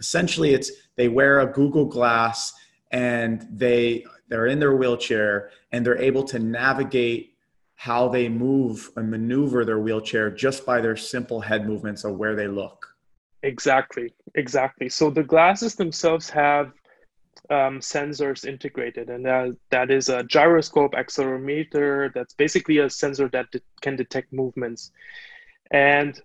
essentially it's they wear a google glass and they they're in their wheelchair and they're able to navigate how they move and maneuver their wheelchair just by their simple head movements of where they look exactly exactly so the glasses themselves have um, sensors integrated, and that, that is a gyroscope accelerometer. That's basically a sensor that de- can detect movements. And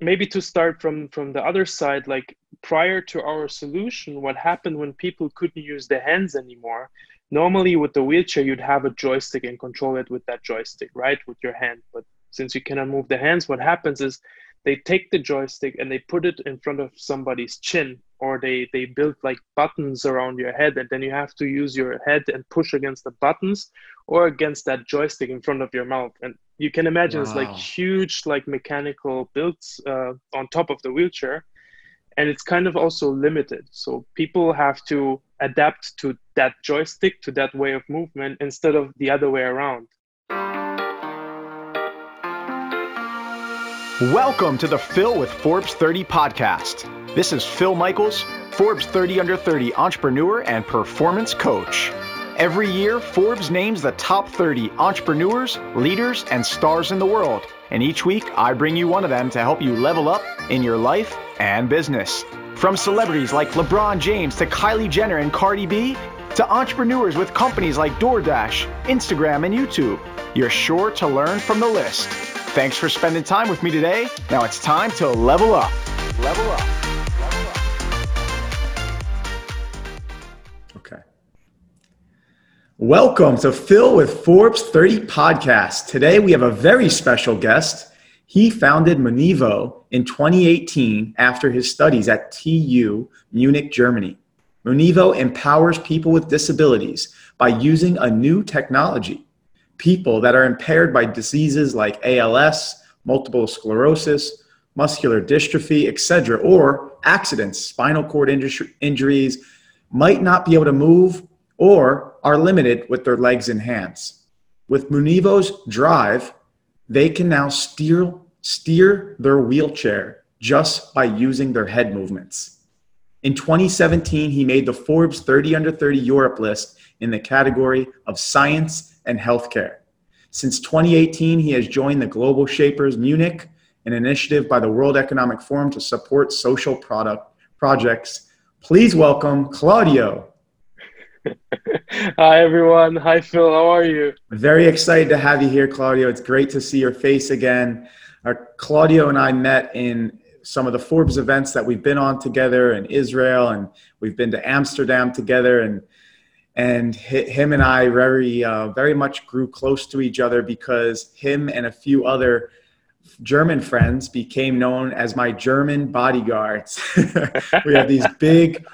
maybe to start from from the other side, like prior to our solution, what happened when people couldn't use their hands anymore? Normally, with the wheelchair, you'd have a joystick and control it with that joystick, right, with your hand. But since you cannot move the hands, what happens is they take the joystick and they put it in front of somebody's chin or they they build like buttons around your head and then you have to use your head and push against the buttons or against that joystick in front of your mouth. And you can imagine wow. it's like huge like mechanical builds uh, on top of the wheelchair and it's kind of also limited. So people have to adapt to that joystick to that way of movement instead of the other way around Welcome to the Phil with Forbes 30 podcast. This is Phil Michaels, Forbes 30 Under 30 entrepreneur and performance coach. Every year, Forbes names the top 30 entrepreneurs, leaders, and stars in the world. And each week, I bring you one of them to help you level up in your life and business. From celebrities like LeBron James to Kylie Jenner and Cardi B, to entrepreneurs with companies like DoorDash, Instagram, and YouTube, you're sure to learn from the list. Thanks for spending time with me today. Now it's time to level up. Level up. Level up. Okay. Welcome to Phil with Forbes 30 podcast. Today we have a very special guest. He founded Munevo in 2018 after his studies at TU Munich, Germany. Munevo empowers people with disabilities by using a new technology people that are impaired by diseases like ALS, multiple sclerosis, muscular dystrophy, etc., or accidents, spinal cord injuries, might not be able to move or are limited with their legs and hands. With Munevo's drive, they can now steer, steer their wheelchair just by using their head movements. In 2017, he made the Forbes 30 under 30 Europe list in the category of science and healthcare. Since 2018, he has joined the Global Shapers Munich, an initiative by the World Economic Forum to support social product projects. Please welcome Claudio. Hi, everyone. Hi, Phil. How are you? Very excited to have you here, Claudio. It's great to see your face again. Our, uh, Claudio and I met in some of the Forbes events that we've been on together in Israel, and we've been to Amsterdam together. And and him and I very uh, very much grew close to each other because him and a few other German friends became known as my German bodyguards. we have these big,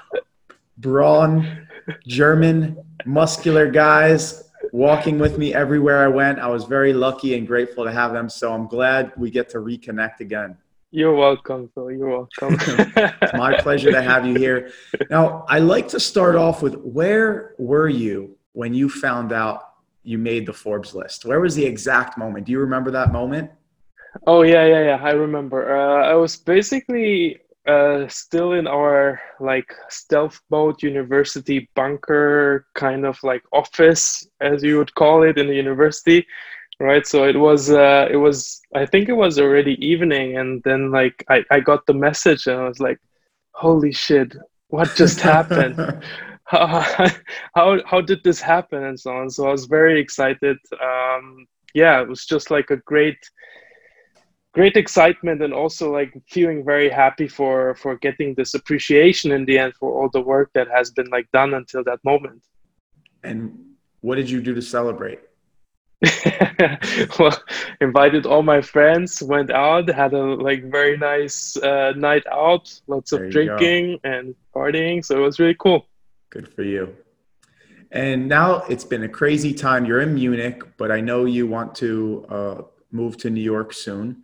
brawn, German, muscular guys walking with me everywhere I went. I was very lucky and grateful to have them. So I'm glad we get to reconnect again. You're welcome, Phil. You're welcome. it's my pleasure to have you here. Now, I like to start off with where were you when you found out you made the Forbes list? Where was the exact moment? Do you remember that moment? Oh yeah, yeah, yeah. I remember. Uh, I was basically uh, still in our like stealth mode university bunker kind of like office, as you would call it in the university right? So it was uh it was i think it was already evening and then like i i got the message and i was like holy shit what just happened? How, how how did this happen? and so on. So i was very excited. Um yeah it was just like a great great excitement and also like feeling very happy for for getting this appreciation in the end for all the work that has been like done until that moment. And what did you do to celebrate well, invited all my friends, went out, had a like very nice uh, night out, lots of drinking go. and partying. So it was really cool. Good for you. And now it's been a crazy time. You're in Munich, but I know you want to uh, move to New York soon.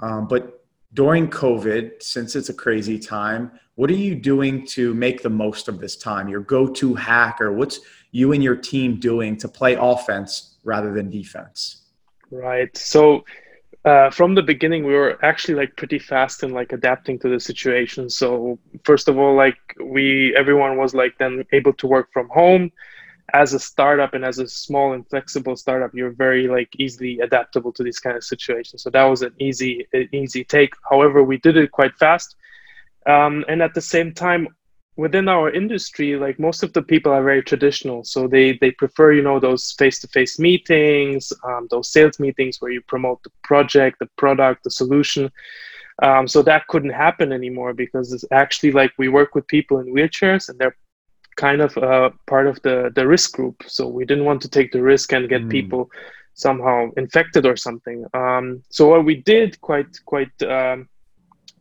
Um, but during COVID, since it's a crazy time, what are you doing to make the most of this time? Your go to hack, or what's you and your team doing to play offense rather than defense? Right. So uh, from the beginning we were actually like pretty fast in like adapting to the situation. So first of all like we everyone was like then able to work from home. As a startup and as a small and flexible startup you're very like easily adaptable to these kind of situations. So that was an easy an easy take. However we did it quite fast. Um, and at the same time within our industry like most of the people are very traditional. So they they prefer you know those face-to-face meetings um, those sales meetings where you promote the project the product the solution. Um, so that couldn't happen anymore because it's actually like we work with people in wheelchairs and they're kind of uh, part of the the risk group. So we didn't want to take the risk and get mm. people somehow infected or something. Um, so what we did quite quite um,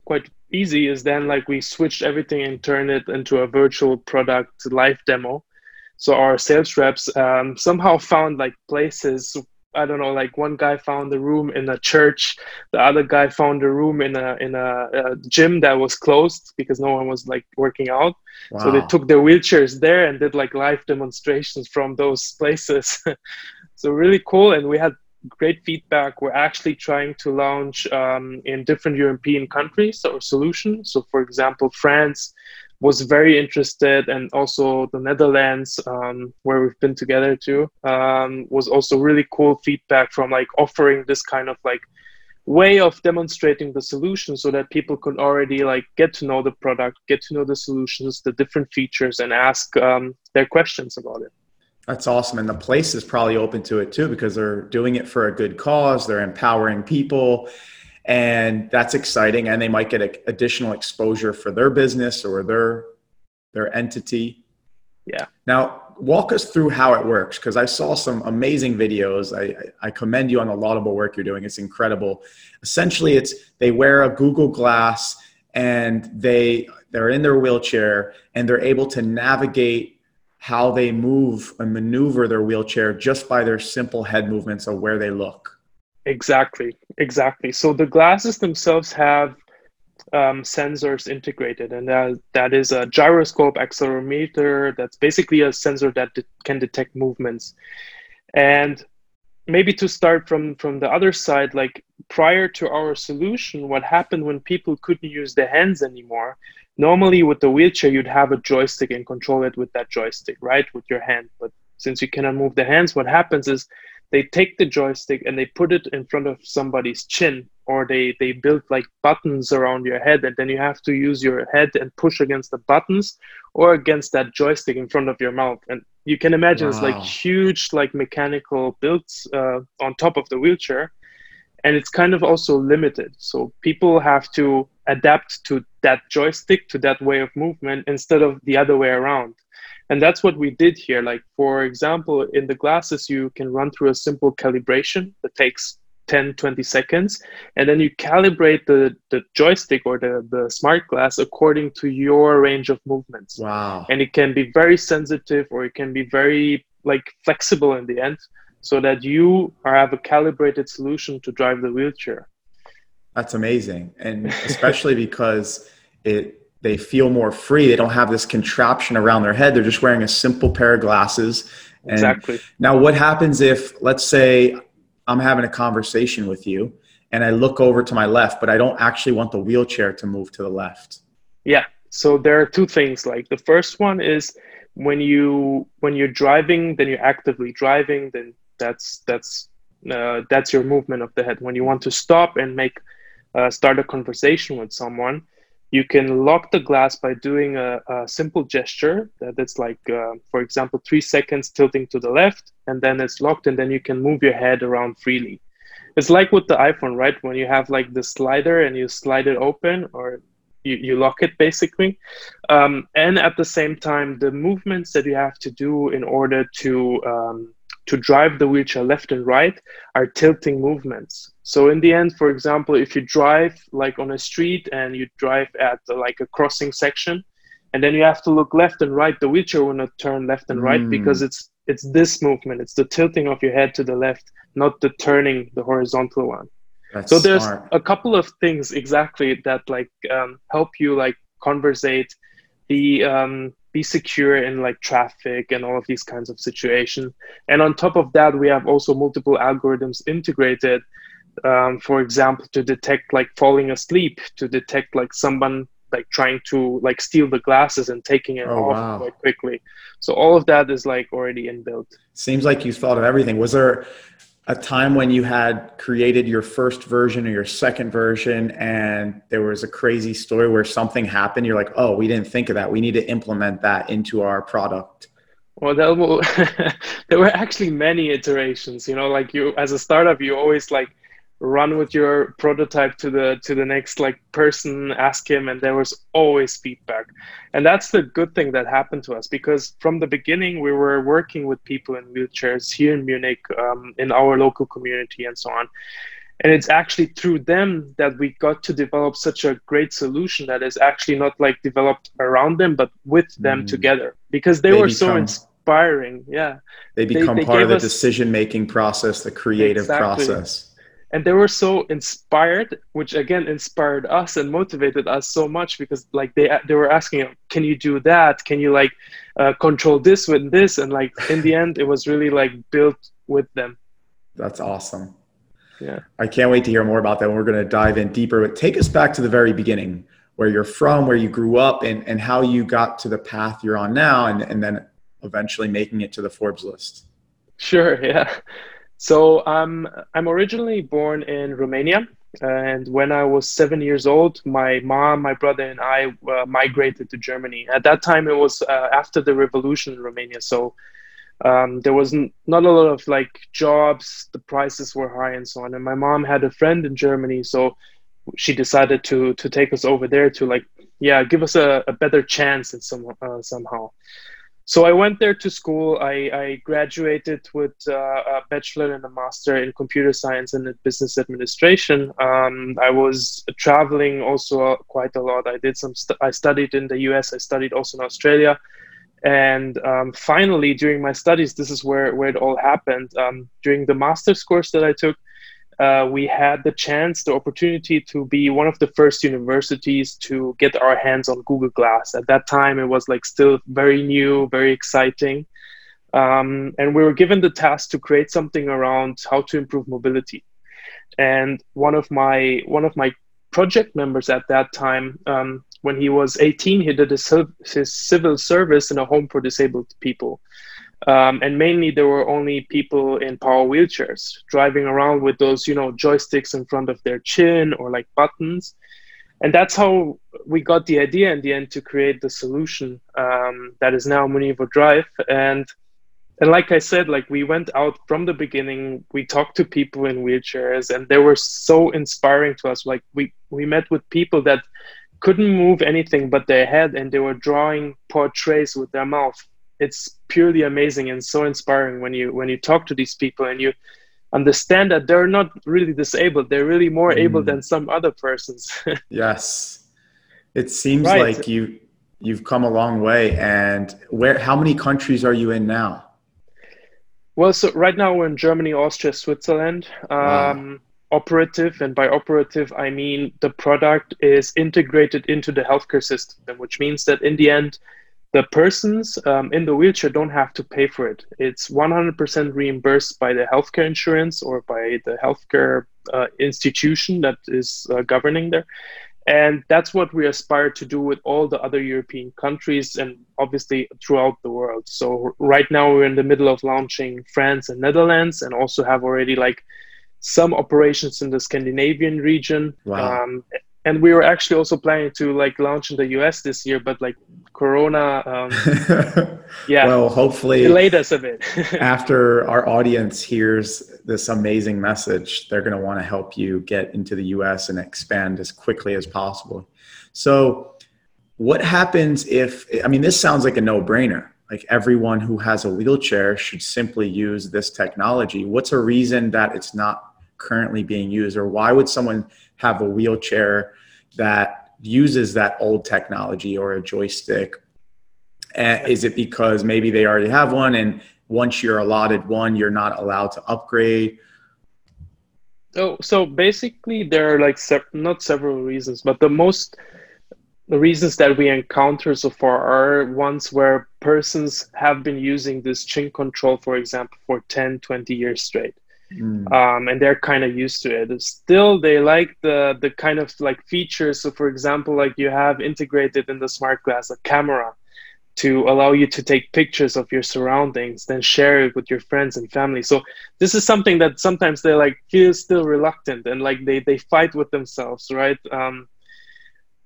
quite easy is then like we switched everything and turned it into a virtual product live demo. So our sales reps um, somehow found like places. I don't know, like one guy found a room in a church, the other guy found a room in a in a, a gym that was closed because no one was like working out. Wow. So they took their wheelchairs there and did like live demonstrations from those places. so really cool, and we had great feedback. We're actually trying to launch um, in different European countries our solution. So, for example, France was very interested, and also the Netherlands, um, where we've been together too, um, was also really cool feedback from like offering this kind of like way of demonstrating the solution so that people could already like get to know the product get to know the solutions the different features and ask um, their questions about it that's awesome. And the place is probably open to it too because they're doing it for a good cause, they're empowering people. And that's exciting. And they might get additional exposure for their business or their their entity. Yeah. Now, walk us through how it works because I saw some amazing videos. I, I commend you on the laudable work you're doing. It's incredible. Essentially, it's they wear a Google Glass and they they're in their wheelchair and they're able to navigate how they move and maneuver their wheelchair just by their simple head movements of where they look. Exactly, exactly. So the glasses themselves have um, sensors integrated, and that, that is a gyroscope accelerometer. That's basically a sensor that de- can detect movements. And maybe to start from from the other side, like prior to our solution, what happened when people couldn't use their hands anymore? normally with the wheelchair you'd have a joystick and control it with that joystick right? With your hand. But since you cannot move the hands what happens is they take the joystick and they put it in front of somebody's chin or they they build like buttons around your head and then you have to use your head and push against the buttons or against that joystick in front of your mouth. And you can imagine wow. it's like huge like mechanical builds uh, on top of the wheelchair and it's kind of also limited. So people have to adapt to that joystick to that way of movement instead of the other way around. And that's what we did here. Like for example in the glasses you can run through a simple calibration that takes 10 20 seconds and then you calibrate the the joystick or the the smart glass according to your range of movements wow and it can be very sensitive or it can be very like flexible in the end so that you have a calibrated solution to drive the wheelchair. That's amazing. And especially because it they feel more free. They don't have this contraption around their head. They're just wearing a simple pair of glasses. And exactly. Now what happens if let's say I'm having a conversation with you and I look over to my left, but I don't actually want the wheelchair to move to the left? Yeah. So there are two things. Like the first one is when you when you're driving, then you're actively driving, then that's that's uh, that's your movement of the head. When you want to stop and make uh, start a conversation with someone, you can lock the glass by doing a, a simple gesture that's like, uh, for example, three seconds tilting to the left, and then it's locked, and then you can move your head around freely. It's like with the iPhone, right? When you have like the slider and you slide it open, or you, you lock it basically. Um, and at the same time, the movements that you have to do in order to um, to drive the wheelchair left and right are tilting movements. So in the end, for example, if you drive like on a street and you drive at like a crossing section, and then you have to look left and right, the wheelchair will not turn left and right mm. because it's it's this movement, it's the tilting of your head to the left, not the turning the horizontal one. That's so there's smart. a couple of things exactly that like um, help you like conversate the um, be secure in like traffic and all of these kinds of situations. And on top of that, we have also multiple algorithms integrated um, for example, to detect like falling asleep, to detect like someone like trying to like steal the glasses and taking it Oh, off wow. quite quickly. So all of that is like already inbuilt. Seems like you thought of everything. Was there a time when you had created your first version or your second version and there was a crazy story where something happened? You're like, oh, we didn't think of that. We need to implement that into our product. Well, that will, there were actually many iterations. You know, like you as a startup, you always like run with your prototype to the to the next like person, ask him, and there was always feedback. And that's the good thing that happened to us because from the beginning we were working with people in wheelchairs here in Munich, um, in our local community, and so on. And it's actually through them that we got to develop such a great solution that is actually not like developed around them, but with them Mm. together because they, They were so become- inspiring. Yeah. They become they part of the us- decision making process, the creative Exactly. process. And they were so inspired, which again inspired us and motivated us so much because like they they were asking, can you do that? Can you like uh, control this with this? And like in the end, it was really like built with them. That's awesome. Yeah. I can't wait to hear more about that. We're going to dive in deeper. But take us back to the very beginning, where you're from, where you grew up, and, and how you got to the path you're on now, and, and then eventually making it to the Forbes list. Sure, yeah. So um, I'm originally born in Romania, and when I was seven years old, my mom, my brother, and I uh, migrated to Germany. At that time, it was uh, after the revolution in Romania, so um, there was n- not a lot of like jobs. The prices were high and so on. And my mom had a friend in Germany, so she decided to to take us over there to like yeah give us a, a better chance in some uh, somehow. So I went there to school. I, I graduated with uh, a bachelor and a master in computer science and business administration. Um, I was traveling also quite a lot. I did some. St- I studied in the U.S. I studied also in Australia, and um, finally, during my studies, this is where where it all happened. Um, during the master's course that I took, uh, we had the chance, the opportunity to be one of the first universities to get our hands on Google Glass. At that time, it was like still very new, very exciting. Um, and we were given the task to create something around how to improve mobility. And one of my one of my project members at that time, um, when he was 18, he did his, his civil service in a home for disabled people. Um, and mainly there were only people in power wheelchairs driving around with those you know joysticks in front of their chin or like buttons. And that's how we got the idea in the end to create the solution um, that is now Munevo Drive. And and like I said like we went out from the beginning we talked to people in wheelchairs and they were so inspiring to us. Like we we met with people that couldn't move anything but their head and they were drawing portraits with their mouth it's purely amazing and so inspiring when you when you talk to these people and you understand that they're not really disabled they're really more mm. able than some other persons yes it seems right. like you you've come a long way and where how many countries are you in now well so right now we're in germany austria switzerland wow. um, operative and by operative i mean the product is integrated into the healthcare system which means that in the end the persons um, in the wheelchair don't have to pay for it. It's 100% reimbursed by the healthcare insurance or by the healthcare uh, institution that is uh, governing there. And that's what we aspire to do with all the other European countries and obviously throughout the world. So right now we're in the middle of launching France and Netherlands and also have already like some operations in the Scandinavian region. Wow. Um, and we were actually also planning to like launch in the US this year, but like Corona, um, yeah, well, hopefully delayed us a bit. after our audience hears this amazing message, they're going to want to help you get into the US and expand as quickly as possible. So, what happens if? I mean, this sounds like a no-brainer. Like everyone who has a wheelchair should simply use this technology. What's a reason that it's not currently being used, or why would someone have a wheelchair that uses that old technology or a joystick? And is it because maybe they already have one and once you're allotted one, you're not allowed to upgrade? Oh, so basically, there are like se- not several reasons, but the most the reasons that we encounter so far are ones where persons have been using this chin control, for example, for 10, 20 years straight Mm. Um, and they're kind of used to it. Still, they like the the kind of like features. So, for example, like you have integrated in the smart glass a camera to allow you to take pictures of your surroundings, then share it with your friends and family. So, this is something that sometimes they like feel still reluctant and like they they fight with themselves, right? Um,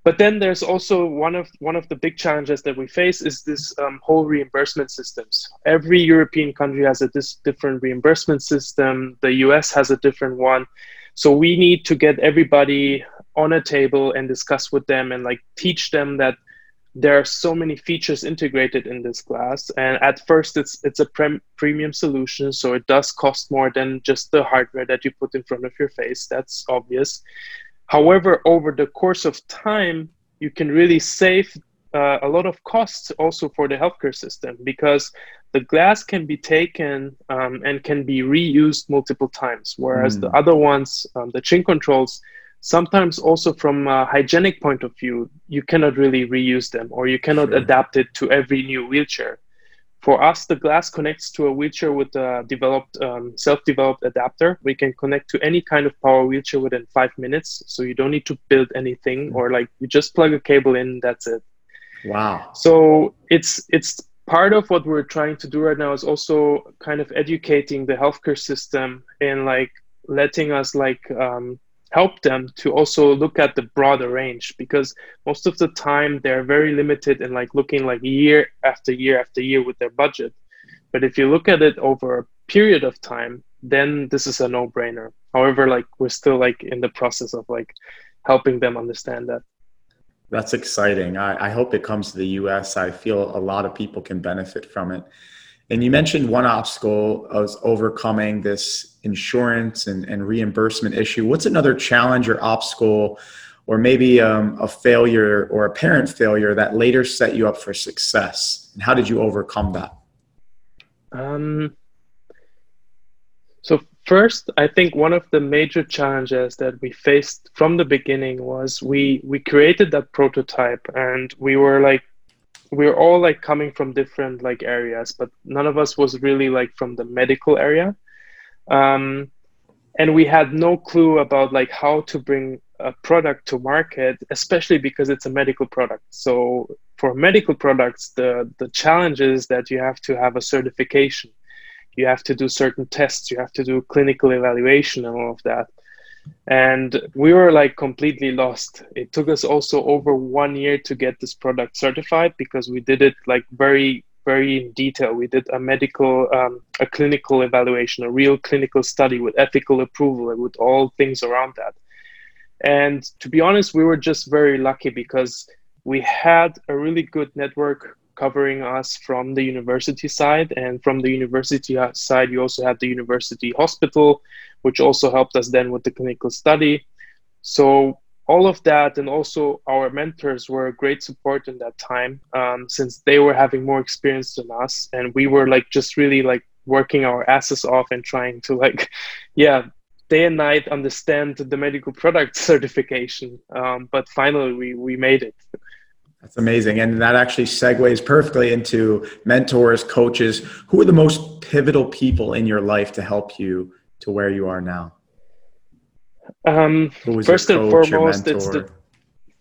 but then there's also one of one of the big challenges that we face is this um, whole reimbursement systems. Every European country has a this different reimbursement system. The US has a different one. So we need to get everybody on a table and discuss with them and like teach them that there are so many features integrated in this glass and at first it's it's a prem- premium solution so it does cost more than just the hardware that you put in front of your face that's obvious However, over the course of time, you can really save uh, a lot of costs also for the healthcare system because the glass can be taken um, and can be reused multiple times, whereas mm. the other ones, um, the chin controls, sometimes also from a hygienic point of view, you cannot really reuse them or you cannot sure. adapt it to every new wheelchair. For us, the glass connects to a wheelchair with a developed, um, self-developed adapter. We can connect to any kind of power wheelchair within five minutes, so you don't need to build anything, or like you just plug a cable in, that's it. Wow. So it's it's part of what we're trying to do right now is also kind of educating the healthcare system and like letting us like um, help them to also look at the broader range because most of the time they're very limited in like looking like year after year after year with their budget. But if you look at it over a period of time then this is a no-brainer. However like we're still like in the process of like helping them understand that. That's exciting. I, I hope it comes to the us i feel a lot of people can benefit from it and you mentioned one obstacle was overcoming this insurance and, and reimbursement issue. What's another challenge or obstacle, or maybe um, a failure or apparent failure that later set you up for success? And how did you overcome that? Um, so first, I think one of the major challenges that we faced from the beginning was we we created that prototype and we were like we are all like coming from different like areas but none of us was really like from the medical area. Um, and we had no clue about like how to bring a product to market especially because it's a medical product. So for medical products the the challenge is that you have to have a certification. You have to do certain tests. You have to do clinical evaluation and all of that and we were like completely lost. It took us also over one year to get this product certified because we did it like very very in detail. We did a medical um, a clinical evaluation a real clinical study with ethical approval and with all things around that. And to be honest we were just very lucky because we had a really good network covering us from the university side. And from the university side you also had the university hospital which also helped us then with the clinical study. So all of that and also our mentors were a great support in that time um, since they were having more experience than us. And we were like just really like working our asses off and trying to like yeah day and night understand the medical product certification. Um, but finally we, we made it that's amazing and that actually segues perfectly into mentors coaches who are the most pivotal people in your life to help you to where you are now? Um, first coach, and foremost, it's the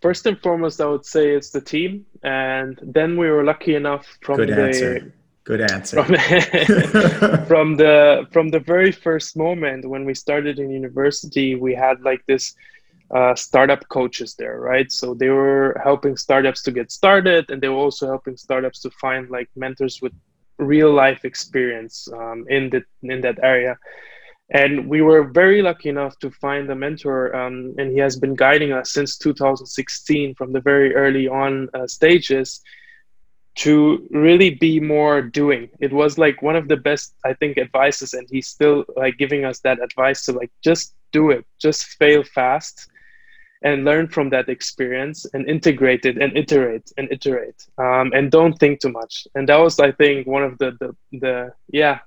first and foremost. I would say it's the team, and then we were lucky enough from Good the answer. Good answer. From, from the from the very first moment when we started in university, we had like this uh, startup coaches there, right? So they were helping startups to get started, and they were also helping startups to find like mentors with real life experience um, in the in that area. And we were very lucky enough to find a mentor um, and he has been guiding us since 2016 from the very early on uh, stages to really be more doing. It was like one of the best i think advices and he's still like giving us that advice to like just do it. Just fail fast and learn from that experience and integrate it and iterate and iterate um, and don't think too much and that was i think one of the the, the yeah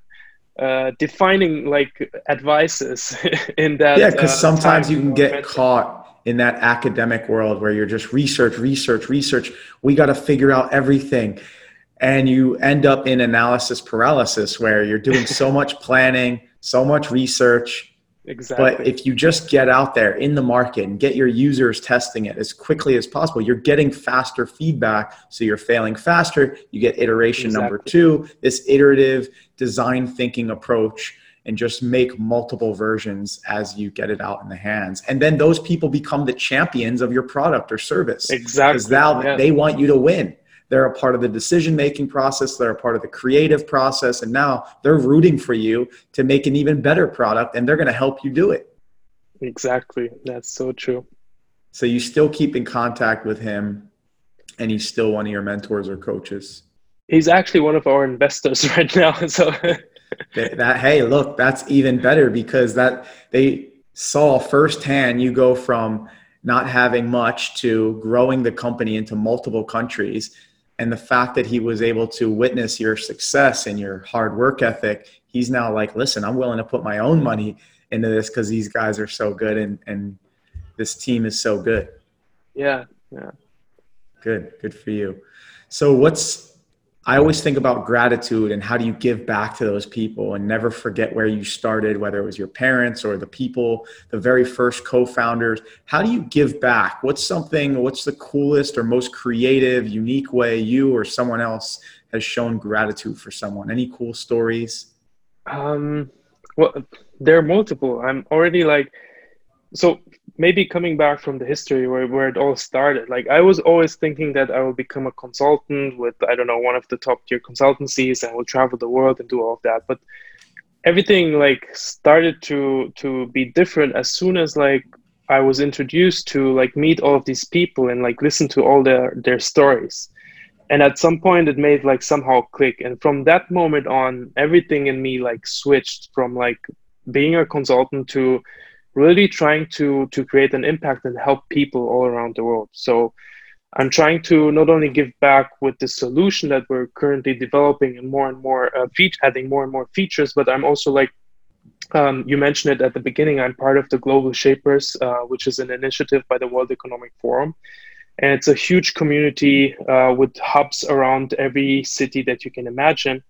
uh, defining like advices in that. Yeah, because uh, sometimes you can get caught in that academic world where you're just research, research, research. We got to figure out everything. And you end up in analysis paralysis where you're doing so much planning, so much research. Exactly. But if you just get out there in the market and get your users testing it as quickly as possible, you're getting faster feedback. So you're failing faster. You get iteration exactly. number two, this iterative design thinking approach, and just make multiple versions as you get it out in the hands. And then those people become the champions of your product or service. Exactly. Because now yeah. they want you to win. They're a part of the decision making process, they're a part of the creative process, and now they're rooting for you to make an even better product and they're going to help you do it. Exactly. That's so true. So you still keep in contact with him and he's still one of your mentors or coaches. He's actually one of our investors right now. So that, that hey, look, that's even better because that they saw firsthand you go from not having much to growing the company into multiple countries and the fact that he was able to witness your success and your hard work ethic he's now like listen i'm willing to put my own money into this because these guys are so good and and this team is so good. Yeah yeah. Good good for you. So what's I always think about gratitude and how do you give back to those people and never forget where you started, whether it was your parents or the people, the very first co founders. How do you give back? What's something, what's the coolest or most creative, unique way you or someone else has shown gratitude for someone? Any cool stories? Um, well, there are multiple. I'm already like, so maybe coming back from the history where, where it all started like i was always thinking that i will become a consultant with i don't know one of the top tier consultancies and will travel the world and do all of that. But everything like started to to be different as soon as like i was introduced to like meet all of these people and like listen to all their their stories. And at some point it made like somehow click. And from that moment on everything in me like switched from like being a consultant to really trying to to create an impact and help people all around the world. So i'm trying to not only give back with the solution that we're currently developing and more and more uh, feature adding more and more features but i'm also like um, you mentioned it at the beginning i'm part of the global shapers uh, which is an initiative by the world economic forum. And it's a huge community uh, with hubs around every city that you can imagine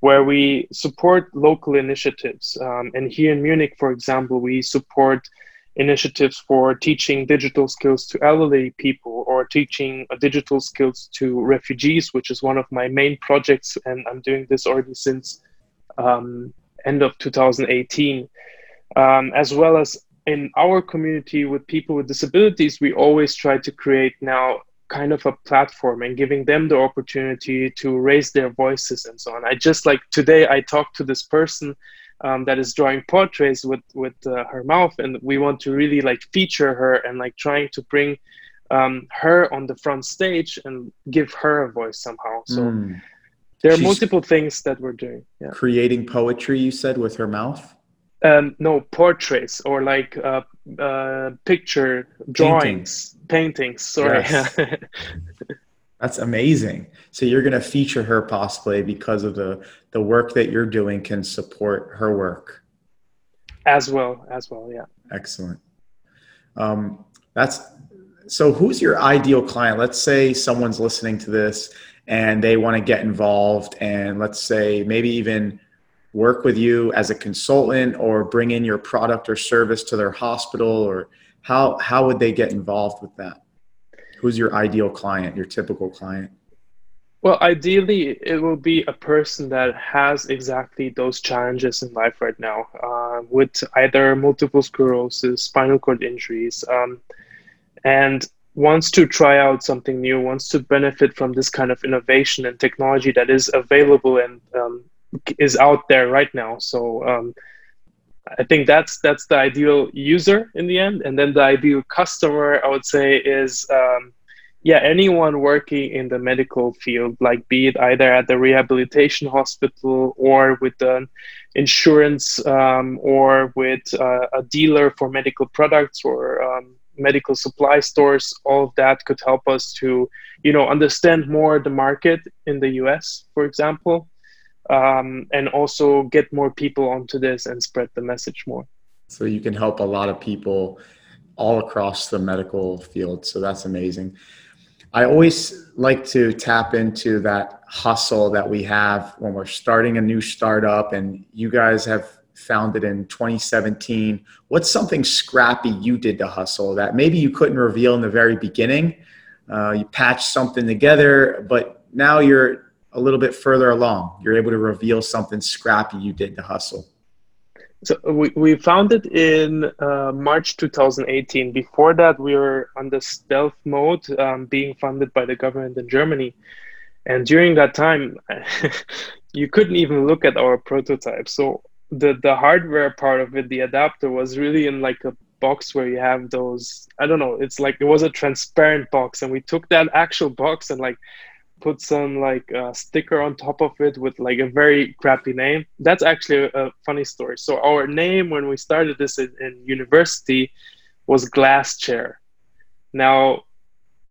where we support local initiatives. Um, and here in Munich, for example, we support initiatives for teaching digital skills to elderly people or teaching uh, digital skills to refugees, which is one of my main projects. And I'm doing this already since um, end of 2018. Um, as well as in our community with people with disabilities, we always try to create now kind of a platform and giving them the opportunity to raise their voices and so on. I just like today I talked to this person um, that is drawing portraits with with uh, her mouth, and we want to really like feature her and like trying to bring um, her on the front stage and give her a voice somehow. So. Mm. There are She's multiple things that we're doing. Yeah. Creating poetry, you said, with her mouth? Um, no, portraits or like uh, uh, picture drawings paintings. Sorry. Yes. That's amazing. So you're going to feature her possibly because of the the work that you're doing can support her work. As well, as well, yeah. Excellent. Um, that's so. Who's your ideal client? Let's say someone's listening to this and they want to get involved, and let's say maybe even work with you as a consultant or bring in your product or service to their hospital or how how would they get involved with that? Who's your ideal client your typical client? Well ideally it will be a person that has exactly those challenges in life right now uh, with either multiple sclerosis spinal cord injuries um, and wants to try out something new wants to benefit from this kind of innovation and technology that is available and um, is out there right now so um, I think that's that's the ideal user in the end, and then the ideal customer, I would say, is um, yeah anyone working in the medical field, like be it either at the rehabilitation hospital or with an insurance um, or with uh, a dealer for medical products or um, medical supply stores. All of that could help us to you know understand more the market in the U.S., for example um, and also get more people onto this and spread the message more. So you can help a lot of people all across the medical field. So that's amazing. I always like to tap into that hustle that we have when we're starting a new startup, and you guys have founded in 2017. What's something scrappy you did to hustle that maybe you couldn't reveal in the very beginning? Uh, you patched something together, but now you're a little bit further along. You're able to reveal something scrappy you did to hustle. So we, we founded in uh, March 2018. Before that, we were the stealth mode, um, being funded by the government in Germany. And during that time, you couldn't even look at our prototype. So the the hardware part of it, the adapter, was really in like a box where you have those. I don't know. It's like it was a transparent box, and we took that actual box and like put some like uh, sticker on top of it with like a very crappy name. That's actually a, a funny story. So our name when we started this in, in, university was Glass Chair. Now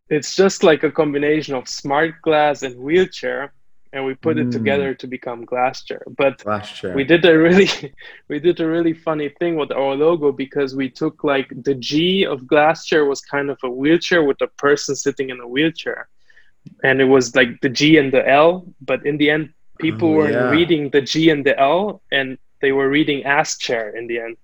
it's just like a combination of smart glass and wheelchair and we put mm. it together to become glass chair but glass chair. we did a really we did a really funny thing with our logo because we took like the g of glass chair was kind of a wheelchair with a person sitting in a wheelchair and it was like the G and the L, but in the end, people oh, weren't yeah. reading the G and the L, and they were reading ass chair in the end.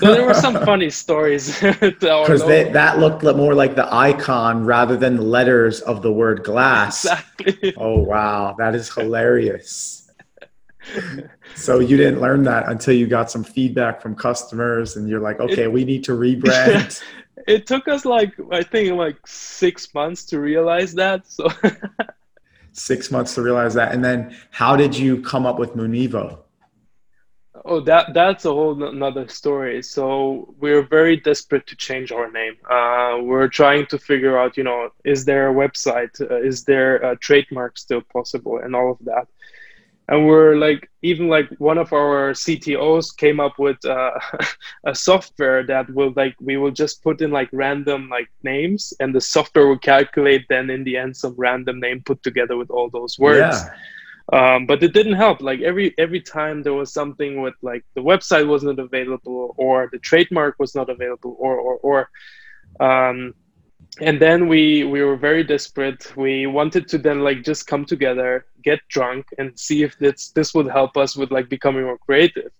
So there were some funny stories. Because that looked more like the icon rather than the letters of the word glass. Exactly. Oh wow, that is hilarious. so you didn't learn that until you got some feedback from customers, and you're like, okay, we need to rebrand it took us like I think like six months to realize that. So six months to realize that, and then how did you come up with Munevo? Oh, that that's a whole another story. So we're very desperate to change our name. Uh, we're trying to figure out, you know, is there a website? Uh, is there a trademark still possible, and all of that and we're like even like one of our ctos came up with uh, a software that will like we will just put in like random like names and the software will calculate then in the end some random name put together with all those words yeah. Um, but it didn't help like every every time there was something with like the website wasn't available or the trademark was not available or or or um, and then we we were very desperate. We wanted to then like just come together get drunk and see if this this would help us with like becoming more creative.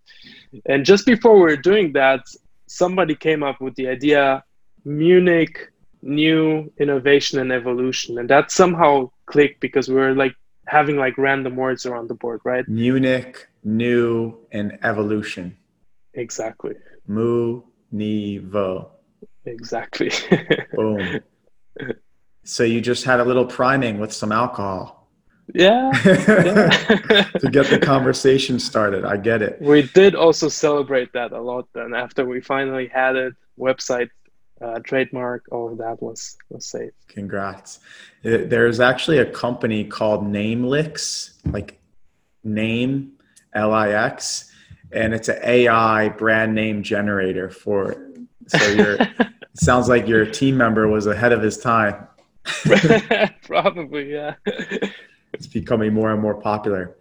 And just before we were doing that somebody came up with the idea munich new innovation and evolution. And that somehow clicked because we were like having like random words around the board right? Munich new and evolution. Exactly. Mu ni vo Exactly. Boom. So you just had a little priming with some alcohol. Yeah. yeah. to get the conversation started. I get it. We did also celebrate that a lot then after we finally had it, website, uh, trademark, all of that was, was safe. Congrats. There's actually a company called Namelix, like name L I X, and it's an AI brand name generator for so you're sounds like your team member was ahead of his time. Probably, yeah. it's becoming more and more popular.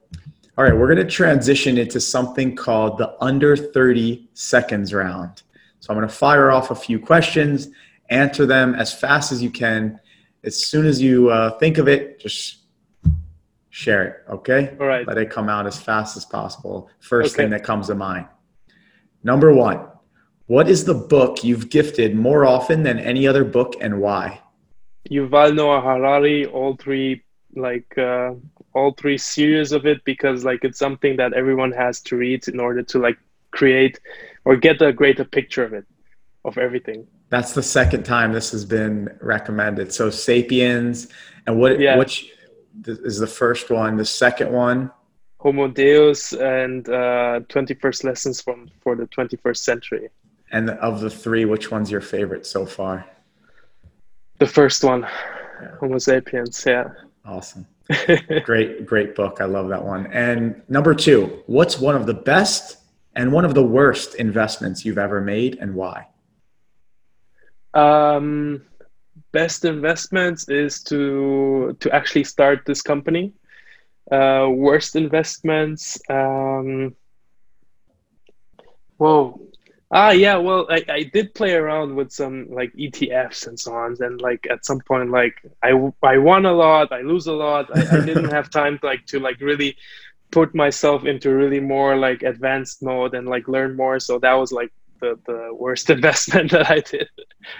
All right, we're going to transition into something called the under 30 seconds round. So I'm going to fire off a few questions, answer them as fast as you can. As soon as you uh, think of it, just share it, okay? All right. Let it come out as fast as possible. First okay. thing that comes to mind. Number one, what is the book you've gifted more often than any other book and why? Yuval Noah Harari, all three like uh, all three series of it because like it's something that everyone has to read in order to like create or get a greater picture of it of everything. That's the second time this has been recommended. So Sapiens and what yeah. which is the first one, the second one Homo Deus and uh, 21st lessons from for the 21st century. And of the three, which one's your favorite so far? The first one, yeah. Homo sapiens. Yeah. Awesome. great, great book. I love that one. And number two, what's one of the best and one of the worst investments you've ever made and why? Um, best investments is to to actually start this company. Uh, worst investments. Um, whoa, Ah, yeah. Well, I, I did play around with some like ETFs and so on. And like at some point, like I, I won a lot, I lose a lot. I, I didn't have time to like to like really put myself into really more like advanced mode and like learn more. So that was like the, the worst investment that I did.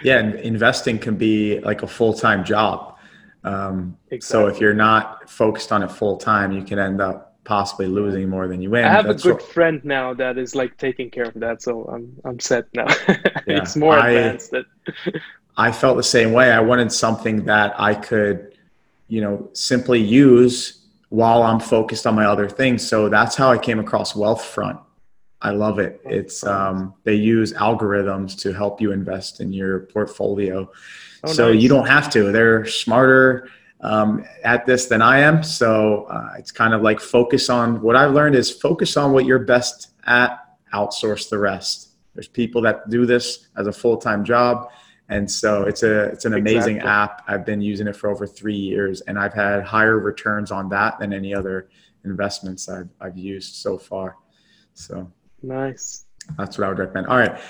Yeah, and investing can be like a full time job. Um, Exactly. So if you're not focused on it full time, you can end up possibly losing more than you win. I have a good what- friend now that is like taking care of that, so I'm I'm set now. Yeah, it's more I- advanced. That, I felt the same way. I wanted something that I could, you know, simply use while I'm focused on my other things. So that's how I came across Wealthfront. I love it. It's um, they use algorithms to help you invest in your portfolio. Oh, so nice. you don't have to. They're smarter um, at this than I am. So uh, it's kind of like focus on what I've learned is focus on what you're best at, outsource the rest. There's people that do this as a full time job. And so it's a it's an amazing Exactly. app. I've been using it for over three years, and I've had higher returns on that than any other investments I've I've used so far. So nice. that's what I would recommend. All right,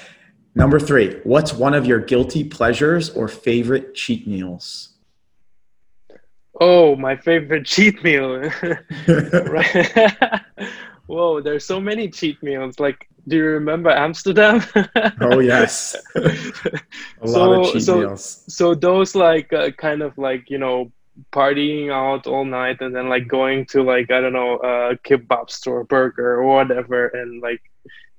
number three. What's one of your guilty pleasures or favorite cheat meals? Oh, my favorite cheat meal. Whoa, there's so many cheat meals. Like, do you remember Amsterdam? oh yes, a lot of cheat so- meals. so those like uh, kind of like you know partying out all night and then like going to like i don't know a kebab store burger or whatever and like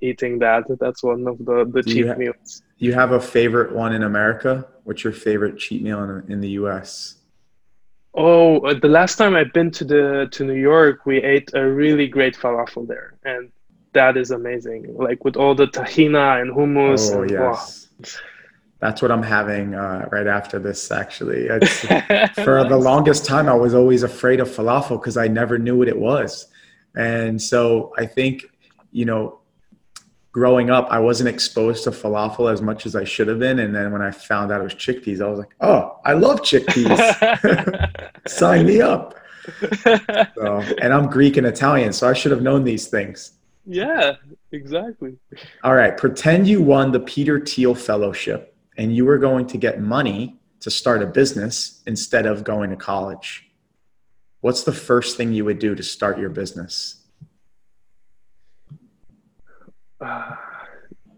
eating that that's one of the the Do you ha- meals You have a favorite one in America? What's your favorite cheat meal in, in the U.S.? Oh uh, the last time i've been to the to new york we ate a really great falafel there and that is amazing like with all the tahina and hummus Oh and, yes, that's what I'm having uh, right after this. Actually, it's, for the longest time, I was always afraid of falafel because I never knew what it was, and so I think you know, growing up, I wasn't exposed to falafel as much as I should have been, and then when I found out it was chickpeas, I was like, oh, I love chickpeas. Sign me up. So, and I'm Greek and Italian, so I should have known these things. yeah exactly All right, pretend you won the Peter Thiel Fellowship and you were going to get money to start a business instead of going to college. What's the first thing you would do to start your business? Uh,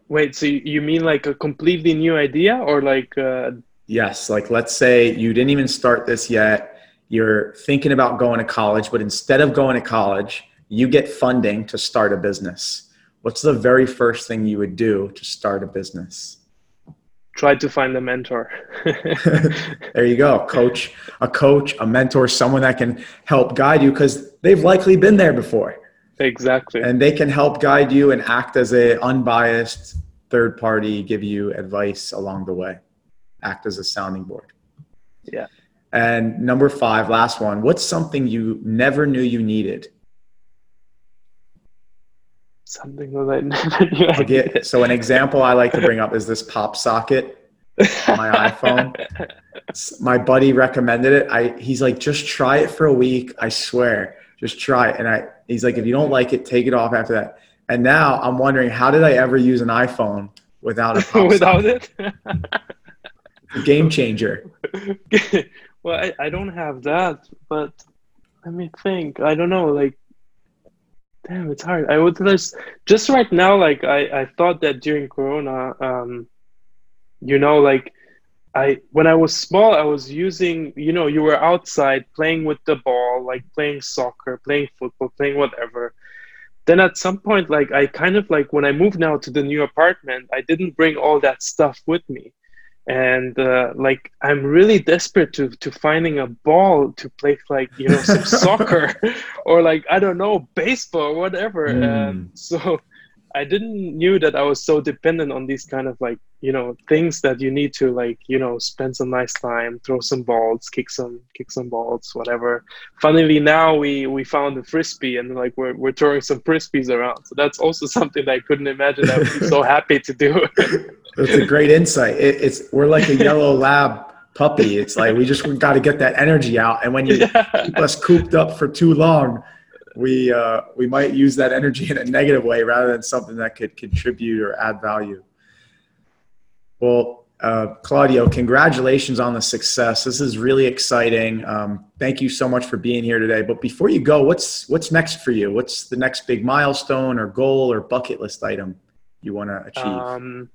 wait, so you mean like a completely new idea or like uh, Yes, like let's say you didn't even start this yet. You're thinking about going to college, but instead of going to college, you get funding to start a business. What's the very first thing you would do to start a business? try to find a mentor? there you go coach a coach a mentor someone that can help guide you because they've likely been there before exactly. and they can help guide you and act as a unbiased third party give you advice along the way act as a sounding board Yeah. and number five last one what's something you never knew you needed Something that I never knew. I get, so an example i like to bring up is this pop socket on my iPhone. My buddy recommended it. I he's like, just try it for a week. I swear, just try it. And I he's like, if you don't like it, take it off after that. And now I'm wondering, how did I ever use an iPhone without a pop Without it. game changer? well, I, I don't have that, but let me think. I don't know. Like, damn, it's hard. I would just just right now. Like, I I thought that during Corona, um, you know, like. I when I was small, I was using, you know, you were outside playing with the ball, like playing soccer, playing football, playing whatever. Then at some point, like I kind of like when I moved now to the new apartment, I didn't bring all that stuff with me and uh, like I'm really desperate to to finding a ball to play like you know some soccer or like I don't know baseball or whatever. Mm. So I didn't knew that I was so dependent on these kind of like you know things that you need to like you know spend some nice time, throw some balls, kick some kick some balls, whatever. Funnily now we we found a frisbee and like we're we're throwing some frisbees around. So that's also something that I couldn't imagine I would be so happy to do. It's a great insight. It, it's we're like a yellow lab puppy. It's like we just got to get that energy out. And when you yeah. keep us cooped up for too long, we uh, we might use that energy in a negative way rather than something that could contribute or add value. Well, Uh, Claudio, congratulations on the success. This is really exciting. Um, thank you so much for being here today. But before you go, what's what's next for you? What's the next big milestone or goal or bucket list item you want to achieve? Um,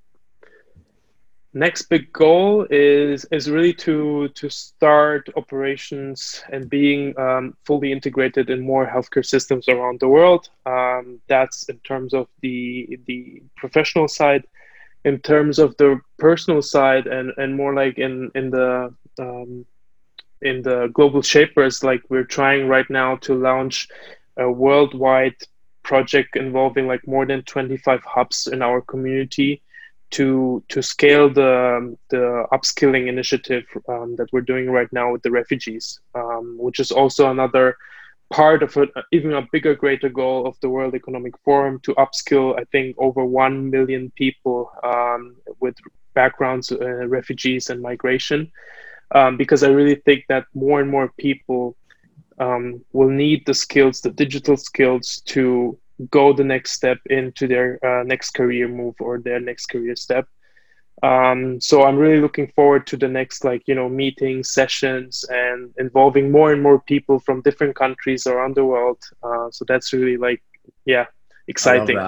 next big goal is is really to to start operations and being um, fully integrated in more healthcare systems around the world. Um, that's in terms of the the professional side. In terms of the personal side, and and more like in in the um, in the global shapers, like we're trying right now to launch a worldwide project involving like more than 25 hubs in our community to to scale the the upskilling initiative um, that we're doing right now with the refugees, um, which is also another part of an even a bigger, greater goal of the World Economic Forum to upskill. I think over one million people um, with backgrounds, uh, refugees and migration, um, because I really think that more and more people um, will need the skills, the digital skills, to go the next step into their uh, next career move or their next career step. Um, so i'm really looking forward to the next like you know meetings sessions and involving more and more people from different countries around the world. Uh, so that's really like yeah exciting.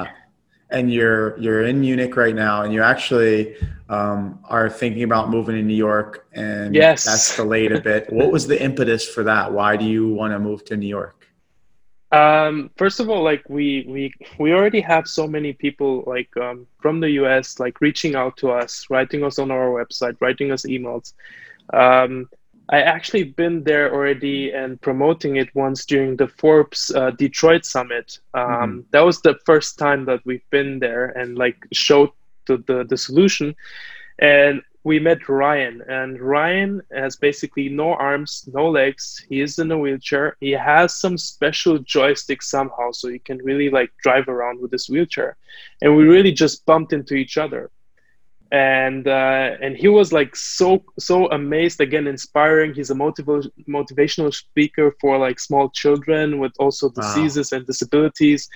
And you're you're in munich right now and you actually um, are thinking about moving to new york and yes. that's delayed a bit. What was the impetus for that? Why do you want to move to new york um, first of all, like we we we already have so many people like um, from the US like reaching out to us, writing us on our website, writing us emails. Um, I actually been there already and promoting it once during the Forbes uh, Detroit Summit. Um, mm-hmm. That was the first time that we've been there and like showed the, the, the solution. And we met Ryan, and Ryan has basically no arms, no legs. He is in a wheelchair. He has some special joystick somehow, so he can really like drive around with this wheelchair. And we really just bumped into each other, and uh, and he was like so so amazed again, inspiring. He's a motiv- motivational speaker for like small children with also diseases wow. and disabilities,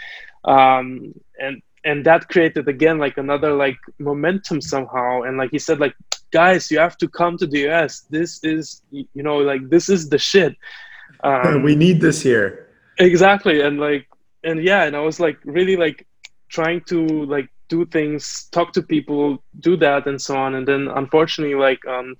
um, and and that created again like another like momentum somehow and like he said like guys you have to come to the us this is you know like this is the shit. Um, we need this here. Exactly and like and yeah and i was like really like trying to like do things talk to people do that and so on and then unfortunately like um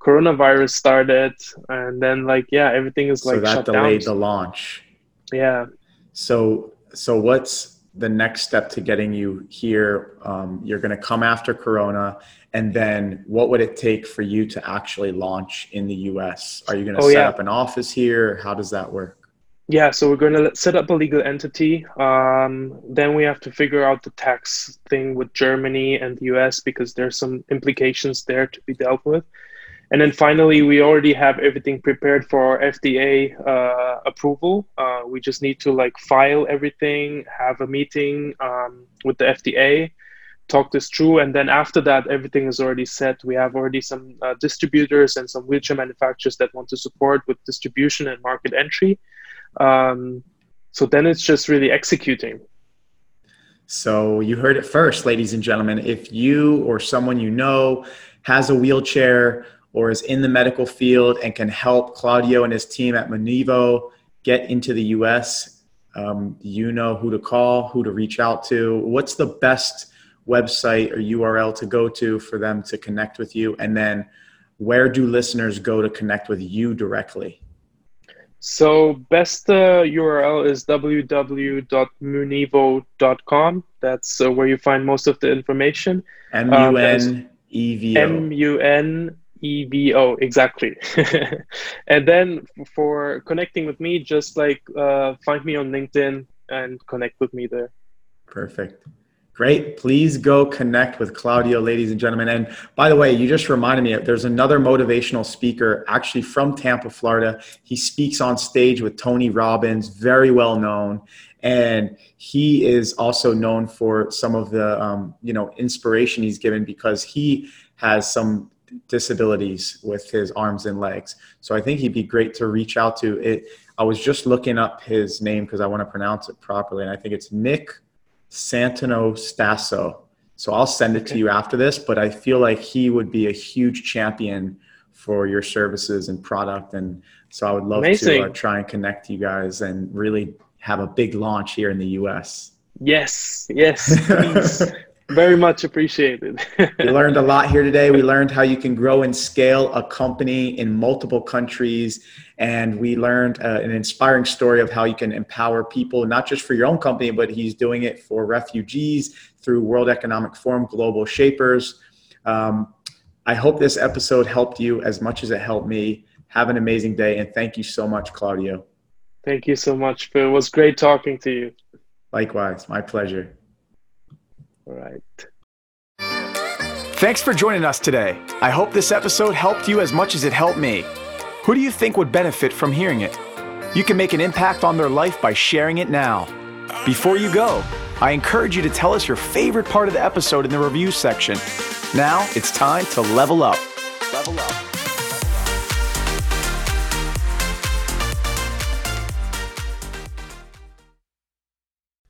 coronavirus started and then like yeah everything is like so that delayed down. the launch. Yeah. So so what's the next step to getting you here? Um, you're going to come after Corona, and then what would it take for you to actually launch in the U.S.? Are you going to oh, set yeah. up an office here? How does that work? Yeah, so we're going to set up a legal entity. Um, then we have to figure out the tax thing with Germany and the US because there's some implications there to be dealt with. And then finally, we already have everything prepared for our FDA uh, approval. Uh, we just need to like file everything, have a meeting um, with the FDA, talk this through, and then after that, everything is already set. We have already some uh, distributors and some wheelchair manufacturers that want to support with distribution and market entry. Um, so then it's just really executing. So you heard it first, ladies and gentlemen. If you or someone you know has a wheelchair or is in the medical field and can help Claudio and his team at Munevo get into the US, um, you know who to call, who to reach out to. What's the best website or URL to go to for them to connect with you? And then where do listeners go to connect with you directly? So best uh, URL is www.munevo.com. That's uh, where you find most of the information. M U N E V O. M U N EVO, exactly. and then for connecting with me, just like uh, find me on LinkedIn and connect with me there. Perfect. Great. Please go connect with Claudio, ladies and gentlemen. And by the way, you just reminded me there's another motivational speaker actually from Tampa, Florida. He speaks on stage with Tony Robbins, very well known. And he is also known for some of the um, you know inspiration he's given because he has some disabilities with his arms and legs. So I think he'd be great to reach out to. It. I was just looking up his name because I want to pronounce it properly, and I think it's Nick Santonastasso. So I'll send it to you after this, but I feel like he would be a huge champion for your services and product. And so I would love Amazing. to uh, try and connect you guys and really have a big launch here in the US. Yes, yes, please. Very much appreciated. we learned a lot here today. We learned how you can grow and scale a company in multiple countries. And we learned uh, an inspiring story of how you can empower people, not just for your own company, but he's doing it for refugees through World Economic Forum Global Shapers. Um, I hope this episode helped you as much as it helped me. Have an amazing day. And thank you so much, Claudio. Thank you so much, Phil. It was great talking to you. Likewise, my pleasure. All right. Thanks for joining us today. I hope this episode helped you as much as it helped me. Who do you think would benefit from hearing it? You can make an impact on their life by sharing it now. Before you go, I encourage you to tell us your favorite part of the episode in the review section. Now it's time to level up. Level up.